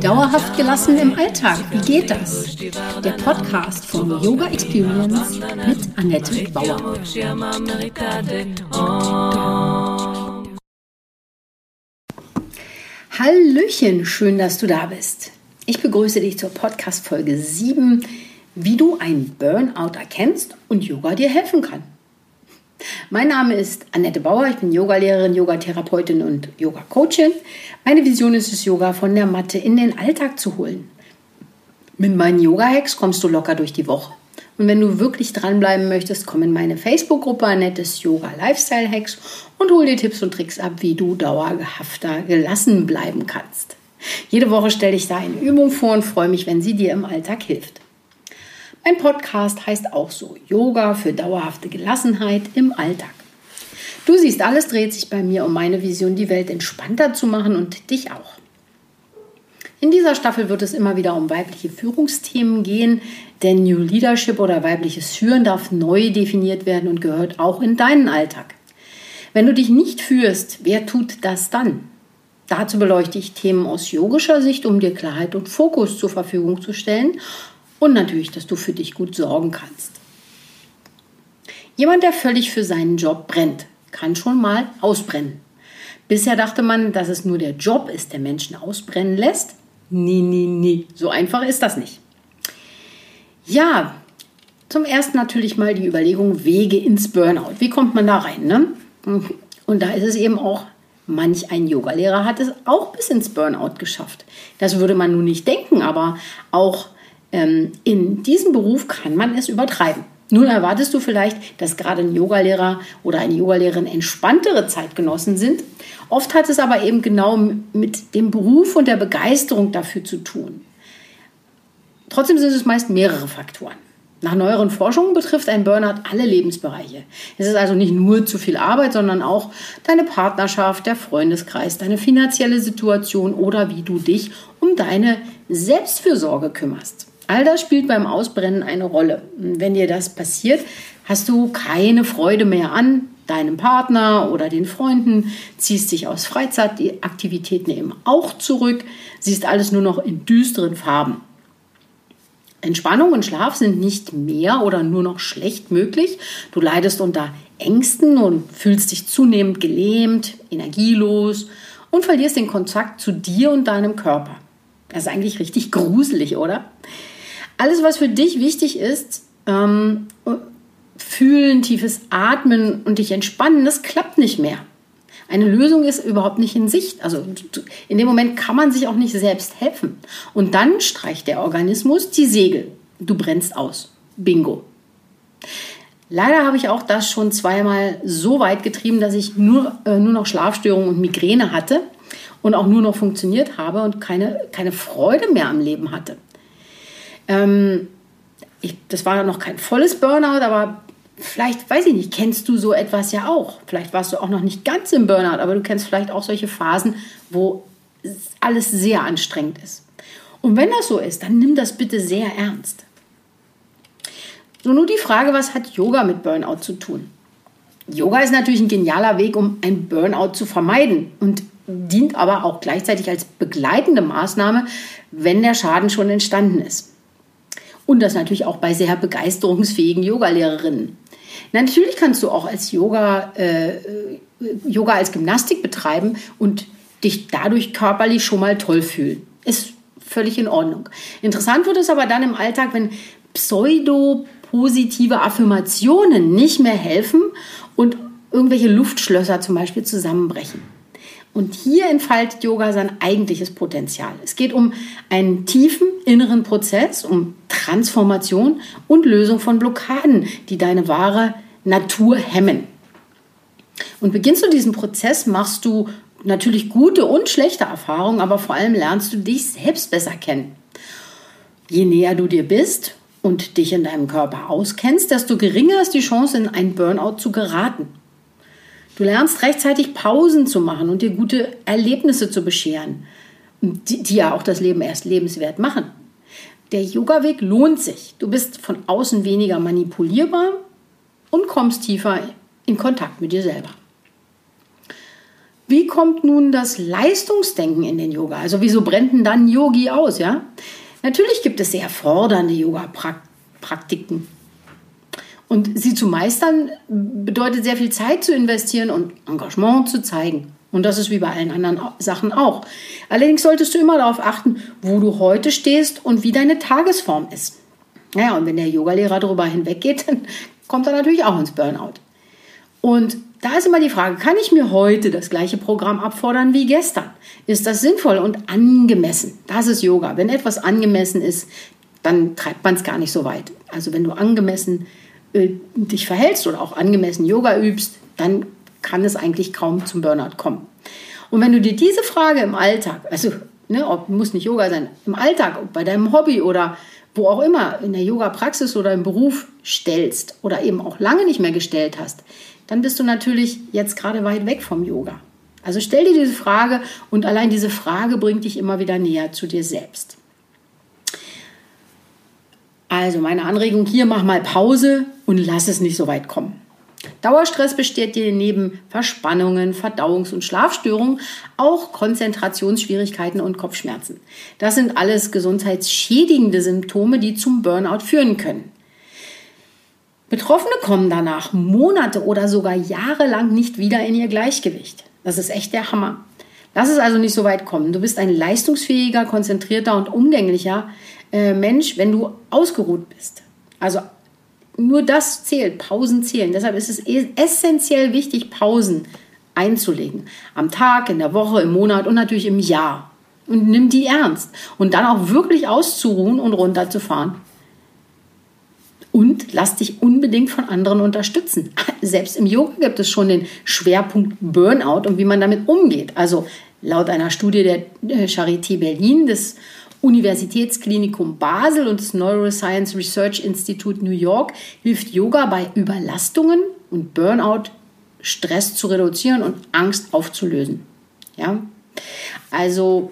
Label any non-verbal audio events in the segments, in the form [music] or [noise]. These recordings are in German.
Dauerhaft gelassen im Alltag, wie geht das? Der Podcast von Yoga Experience mit Annette Bauer. Hallöchen, schön, dass du da bist. Ich begrüße dich zur Podcast Folge 7, wie du ein Burnout erkennst und Yoga dir helfen kann. Mein Name ist Annette Bauer, ich bin Yogalehrerin, Yogatherapeutin und Yoga-Coachin. Meine Vision ist es, Yoga von der Matte in den Alltag zu holen. Mit meinen Yoga-Hacks kommst du locker durch die Woche. Und wenn du wirklich dranbleiben möchtest, komm in meine Facebook-Gruppe Annettes Yoga Lifestyle Hacks und hol dir Tipps und Tricks ab, wie du dauerhafter gelassen bleiben kannst. Jede Woche stelle ich da eine Übung vor und freue mich, wenn sie dir im Alltag hilft. Ein Podcast heißt auch so Yoga für dauerhafte Gelassenheit im Alltag. Du siehst, alles dreht sich bei mir um meine Vision, die Welt entspannter zu machen und dich auch. In dieser Staffel wird es immer wieder um weibliche Führungsthemen gehen, denn New Leadership oder weibliches Führen darf neu definiert werden und gehört auch in deinen Alltag. Wenn du dich nicht führst, wer tut das dann? Dazu beleuchte ich Themen aus yogischer Sicht, um dir Klarheit und Fokus zur Verfügung zu stellen und natürlich, dass du für dich gut sorgen kannst. Jemand, der völlig für seinen Job brennt, kann schon mal ausbrennen. Bisher dachte man, dass es nur der Job ist, der Menschen ausbrennen lässt. Nee, nee, nee, so einfach ist das nicht. Ja, zum ersten natürlich mal die Überlegung Wege ins Burnout. Wie kommt man da rein? Ne? Und da ist es eben auch, manch ein Yogalehrer hat es auch bis ins Burnout geschafft. Das würde man nun nicht denken, aber auch ähm, in diesem Beruf kann man es übertreiben. Nun erwartest du vielleicht, dass gerade ein Yogalehrer oder eine Yogalehrerin entspanntere Zeitgenossen sind. Oft hat es aber eben genau mit dem Beruf und der Begeisterung dafür zu tun. Trotzdem sind es meist mehrere Faktoren. Nach neueren Forschungen betrifft ein Burnout alle Lebensbereiche. Es ist also nicht nur zu viel Arbeit, sondern auch deine Partnerschaft, der Freundeskreis, deine finanzielle Situation oder wie du dich um deine Selbstfürsorge kümmerst. All das spielt beim Ausbrennen eine Rolle. Wenn dir das passiert, hast du keine Freude mehr an deinem Partner oder den Freunden, ziehst dich aus Freizeitaktivitäten eben auch zurück, siehst alles nur noch in düsteren Farben. Entspannung und Schlaf sind nicht mehr oder nur noch schlecht möglich. Du leidest unter Ängsten und fühlst dich zunehmend gelähmt, energielos und verlierst den Kontakt zu dir und deinem Körper. Das ist eigentlich richtig gruselig, oder? Alles, was für dich wichtig ist, ähm, fühlen, tiefes Atmen und dich entspannen, das klappt nicht mehr. Eine Lösung ist überhaupt nicht in Sicht. Also in dem Moment kann man sich auch nicht selbst helfen. Und dann streicht der Organismus die Segel. Du brennst aus. Bingo. Leider habe ich auch das schon zweimal so weit getrieben, dass ich nur, äh, nur noch Schlafstörungen und Migräne hatte und auch nur noch funktioniert habe und keine, keine Freude mehr am Leben hatte. Ähm, ich, das war noch kein volles Burnout, aber vielleicht, weiß ich nicht, kennst du so etwas ja auch. Vielleicht warst du auch noch nicht ganz im Burnout, aber du kennst vielleicht auch solche Phasen, wo alles sehr anstrengend ist. Und wenn das so ist, dann nimm das bitte sehr ernst. So, nur die Frage, was hat Yoga mit Burnout zu tun? Yoga ist natürlich ein genialer Weg, um ein Burnout zu vermeiden und dient aber auch gleichzeitig als begleitende Maßnahme, wenn der Schaden schon entstanden ist. Und das natürlich auch bei sehr begeisterungsfähigen Yogalehrerinnen. Natürlich kannst du auch als Yoga, äh, Yoga als Gymnastik betreiben und dich dadurch körperlich schon mal toll fühlen. Ist völlig in Ordnung. Interessant wird es aber dann im Alltag, wenn pseudo-positive Affirmationen nicht mehr helfen und irgendwelche Luftschlösser zum Beispiel zusammenbrechen. Und hier entfaltet Yoga sein eigentliches Potenzial. Es geht um einen tiefen inneren Prozess, um Transformation und Lösung von Blockaden, die deine wahre Natur hemmen. Und beginnst du diesen Prozess, machst du natürlich gute und schlechte Erfahrungen, aber vor allem lernst du dich selbst besser kennen. Je näher du dir bist und dich in deinem Körper auskennst, desto geringer ist die Chance, in ein Burnout zu geraten. Du lernst rechtzeitig Pausen zu machen und dir gute Erlebnisse zu bescheren, die, die ja auch das Leben erst lebenswert machen. Der Yoga-Weg lohnt sich. Du bist von außen weniger manipulierbar und kommst tiefer in Kontakt mit dir selber. Wie kommt nun das Leistungsdenken in den Yoga? Also wieso brennt denn dann Yogi aus, ja? Natürlich gibt es sehr fordernde Yoga-Praktiken. Und sie zu meistern bedeutet sehr viel Zeit zu investieren und Engagement zu zeigen. Und das ist wie bei allen anderen Sachen auch. Allerdings solltest du immer darauf achten, wo du heute stehst und wie deine Tagesform ist. Naja, und wenn der Yogalehrer darüber hinweggeht, [laughs] dann kommt er natürlich auch ins Burnout. Und da ist immer die Frage, kann ich mir heute das gleiche Programm abfordern wie gestern? Ist das sinnvoll und angemessen? Das ist Yoga. Wenn etwas angemessen ist, dann treibt man es gar nicht so weit. Also wenn du angemessen äh, dich verhältst oder auch angemessen Yoga übst, dann kann es eigentlich kaum zum Burnout kommen. Und wenn du dir diese Frage im Alltag, also ne, ob, muss nicht Yoga sein, im Alltag, bei deinem Hobby oder wo auch immer, in der Yoga-Praxis oder im Beruf stellst oder eben auch lange nicht mehr gestellt hast, dann bist du natürlich jetzt gerade weit weg vom Yoga. Also stell dir diese Frage und allein diese Frage bringt dich immer wieder näher zu dir selbst. Also meine Anregung hier, mach mal Pause und lass es nicht so weit kommen. Dauerstress besteht dir neben Verspannungen, Verdauungs- und Schlafstörungen auch Konzentrationsschwierigkeiten und Kopfschmerzen. Das sind alles gesundheitsschädigende Symptome, die zum Burnout führen können. Betroffene kommen danach Monate oder sogar jahrelang nicht wieder in ihr Gleichgewicht. Das ist echt der Hammer. Lass es also nicht so weit kommen. Du bist ein leistungsfähiger, konzentrierter und umgänglicher äh, Mensch, wenn du ausgeruht bist. Also nur das zählt, Pausen zählen. Deshalb ist es essentiell wichtig, Pausen einzulegen. Am Tag, in der Woche, im Monat und natürlich im Jahr. Und nimm die ernst. Und dann auch wirklich auszuruhen und runterzufahren. Und lass dich unbedingt von anderen unterstützen. [laughs] Selbst im Yoga gibt es schon den Schwerpunkt Burnout und wie man damit umgeht. Also laut einer Studie der Charité Berlin des Universitätsklinikum Basel und das Neuroscience Research Institute New York hilft Yoga bei Überlastungen und Burnout, Stress zu reduzieren und Angst aufzulösen. Ja? Also,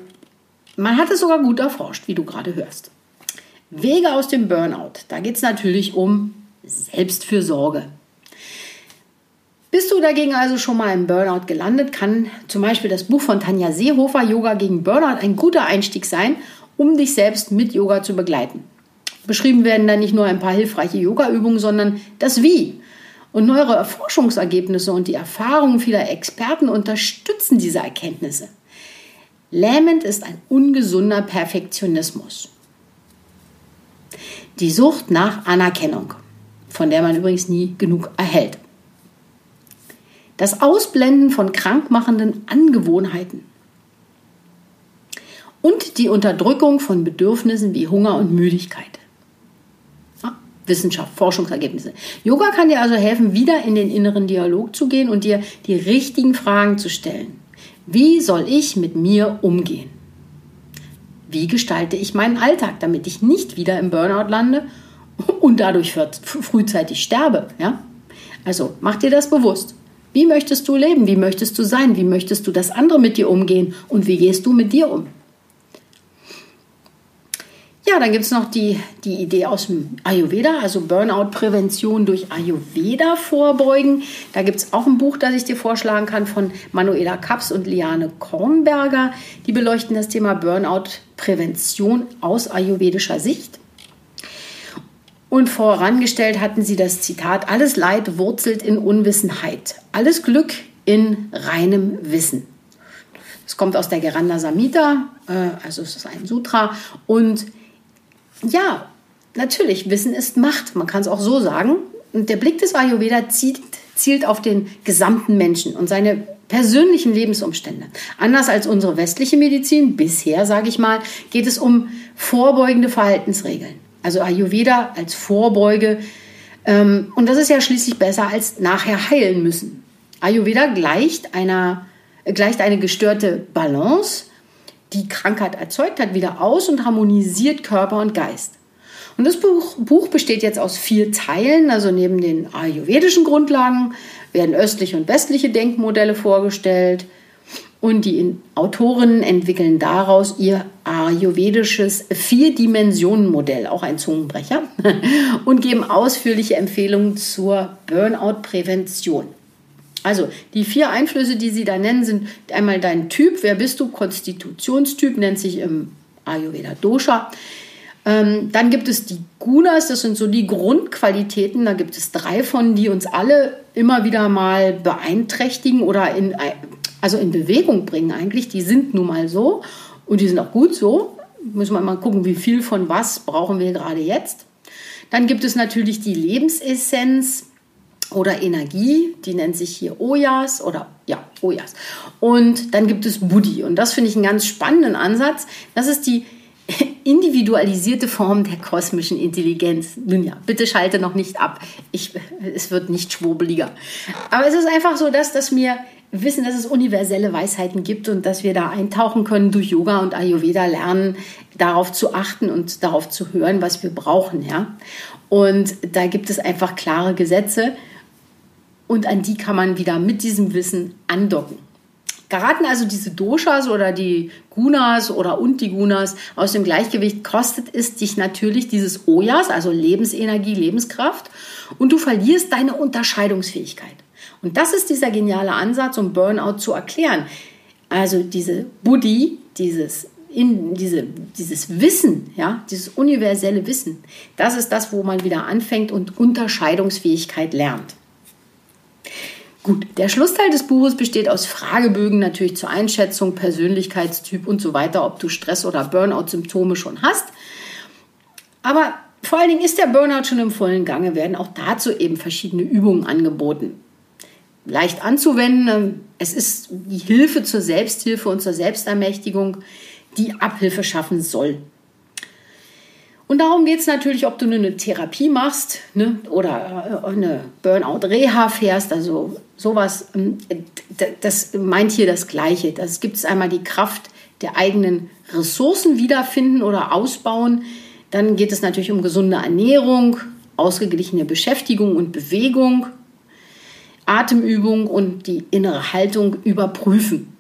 man hat es sogar gut erforscht, wie du gerade hörst. Wege aus dem Burnout. Da geht es natürlich um Selbstfürsorge. Bist du dagegen also schon mal im Burnout gelandet, kann zum Beispiel das Buch von Tanja Seehofer Yoga gegen Burnout ein guter Einstieg sein, um dich selbst mit Yoga zu begleiten. Beschrieben werden dann nicht nur ein paar hilfreiche Yoga-Übungen, sondern das Wie. Und neuere Forschungsergebnisse und die Erfahrungen vieler Experten unterstützen diese Erkenntnisse. Lähmend ist ein ungesunder Perfektionismus. Die Sucht nach Anerkennung, von der man übrigens nie genug erhält. Das Ausblenden von krankmachenden Angewohnheiten und die Unterdrückung von Bedürfnissen wie Hunger und Müdigkeit. Ja, Wissenschaft, Forschungsergebnisse. Yoga kann dir also helfen, wieder in den inneren Dialog zu gehen und dir die richtigen Fragen zu stellen. Wie soll ich mit mir umgehen? Wie gestalte ich meinen Alltag, damit ich nicht wieder im Burnout lande und dadurch frühzeitig sterbe? Ja? Also mach dir das bewusst. Wie möchtest du leben? Wie möchtest du sein? Wie möchtest du, dass andere mit dir umgehen? Und wie gehst du mit dir um? Ja, dann gibt es noch die, die Idee aus dem Ayurveda, also Burnout-Prävention durch Ayurveda vorbeugen. Da gibt es auch ein Buch, das ich dir vorschlagen kann von Manuela Kaps und Liane Kornberger. Die beleuchten das Thema Burnout-Prävention aus ayurvedischer Sicht. Und vorangestellt hatten sie das Zitat, alles Leid wurzelt in Unwissenheit, alles Glück in reinem Wissen. Es kommt aus der Geranda Samhita, äh, also es ist ein Sutra und ja, natürlich, Wissen ist Macht. Man kann es auch so sagen. Und der Blick des Ayurveda zielt, zielt auf den gesamten Menschen und seine persönlichen Lebensumstände. Anders als unsere westliche Medizin, bisher sage ich mal, geht es um vorbeugende Verhaltensregeln. Also Ayurveda als Vorbeuge. Ähm, und das ist ja schließlich besser als nachher heilen müssen. Ayurveda gleicht, einer, gleicht eine gestörte Balance die Krankheit erzeugt hat, wieder aus und harmonisiert Körper und Geist. Und das Buch, Buch besteht jetzt aus vier Teilen, also neben den ayurvedischen Grundlagen werden östliche und westliche Denkmodelle vorgestellt und die Autorinnen entwickeln daraus ihr ayurvedisches Vier-Dimensionen-Modell, auch ein Zungenbrecher, [laughs] und geben ausführliche Empfehlungen zur Burnout-Prävention. Also die vier Einflüsse, die sie da nennen, sind einmal dein Typ, wer bist du? Konstitutionstyp nennt sich im Ayurveda Dosha. Ähm, dann gibt es die Gunas, das sind so die Grundqualitäten. Da gibt es drei von, die uns alle immer wieder mal beeinträchtigen oder in, also in Bewegung bringen eigentlich. Die sind nun mal so und die sind auch gut so. Müssen wir mal gucken, wie viel von was brauchen wir gerade jetzt. Dann gibt es natürlich die Lebensessenz oder Energie, die nennt sich hier Ojas oder ja, Ojas. Und dann gibt es Buddhi und das finde ich einen ganz spannenden Ansatz. Das ist die [laughs] individualisierte Form der kosmischen Intelligenz. Nun ja, bitte schalte noch nicht ab. Ich, es wird nicht schwurbeliger. Aber es ist einfach so, dass, dass wir wissen, dass es universelle Weisheiten gibt und dass wir da eintauchen können durch Yoga und Ayurveda lernen, darauf zu achten und darauf zu hören, was wir brauchen. Ja? Und da gibt es einfach klare Gesetze und an die kann man wieder mit diesem Wissen andocken. Geraten also diese Doshas oder die Gunas oder und die Gunas aus dem Gleichgewicht, kostet es dich natürlich dieses Ojas, also Lebensenergie, Lebenskraft, und du verlierst deine Unterscheidungsfähigkeit. Und das ist dieser geniale Ansatz, um Burnout zu erklären. Also diese Buddhi, dieses in diese, dieses Wissen, ja, dieses universelle Wissen, das ist das, wo man wieder anfängt und Unterscheidungsfähigkeit lernt. Gut, der Schlussteil des Buches besteht aus Fragebögen natürlich zur Einschätzung, Persönlichkeitstyp und so weiter, ob du Stress- oder Burnout-Symptome schon hast. Aber vor allen Dingen ist der Burnout schon im vollen Gange, werden auch dazu eben verschiedene Übungen angeboten. Leicht anzuwenden, es ist die Hilfe zur Selbsthilfe und zur Selbstermächtigung, die Abhilfe schaffen soll. Und darum geht es natürlich, ob du eine Therapie machst ne, oder äh, eine Burnout-Reha fährst, also sowas. Ähm, das meint hier das Gleiche. Das gibt es einmal die Kraft der eigenen Ressourcen wiederfinden oder ausbauen. Dann geht es natürlich um gesunde Ernährung, ausgeglichene Beschäftigung und Bewegung, Atemübung und die innere Haltung überprüfen.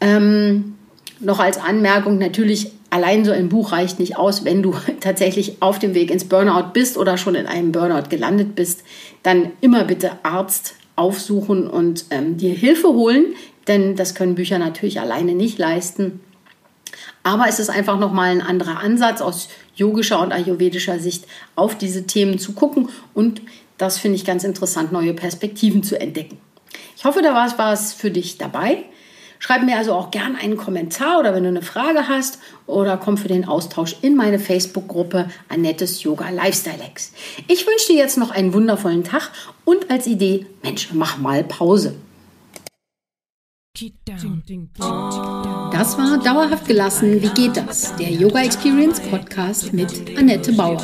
Ähm, noch als Anmerkung natürlich allein so ein Buch reicht nicht aus, wenn du [laughs] tatsächlich auf dem Weg ins Burnout bist oder schon in einem Burnout gelandet bist, dann immer bitte Arzt aufsuchen und ähm, dir Hilfe holen, denn das können Bücher natürlich alleine nicht leisten. Aber es ist einfach nochmal ein anderer Ansatz aus yogischer und ayurvedischer Sicht auf diese Themen zu gucken und das finde ich ganz interessant, neue Perspektiven zu entdecken. Ich hoffe, da war es für dich dabei. Schreib mir also auch gern einen Kommentar oder wenn du eine Frage hast oder komm für den Austausch in meine Facebook-Gruppe Annettes Yoga Lifestyle Hacks. Ich wünsche dir jetzt noch einen wundervollen Tag und als Idee, Mensch, mach mal Pause. Das war Dauerhaft gelassen. Wie geht das? Der Yoga Experience Podcast mit Annette Bauer.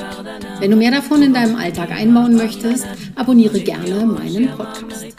Wenn du mehr davon in deinem Alltag einbauen möchtest, abonniere gerne meinen Podcast.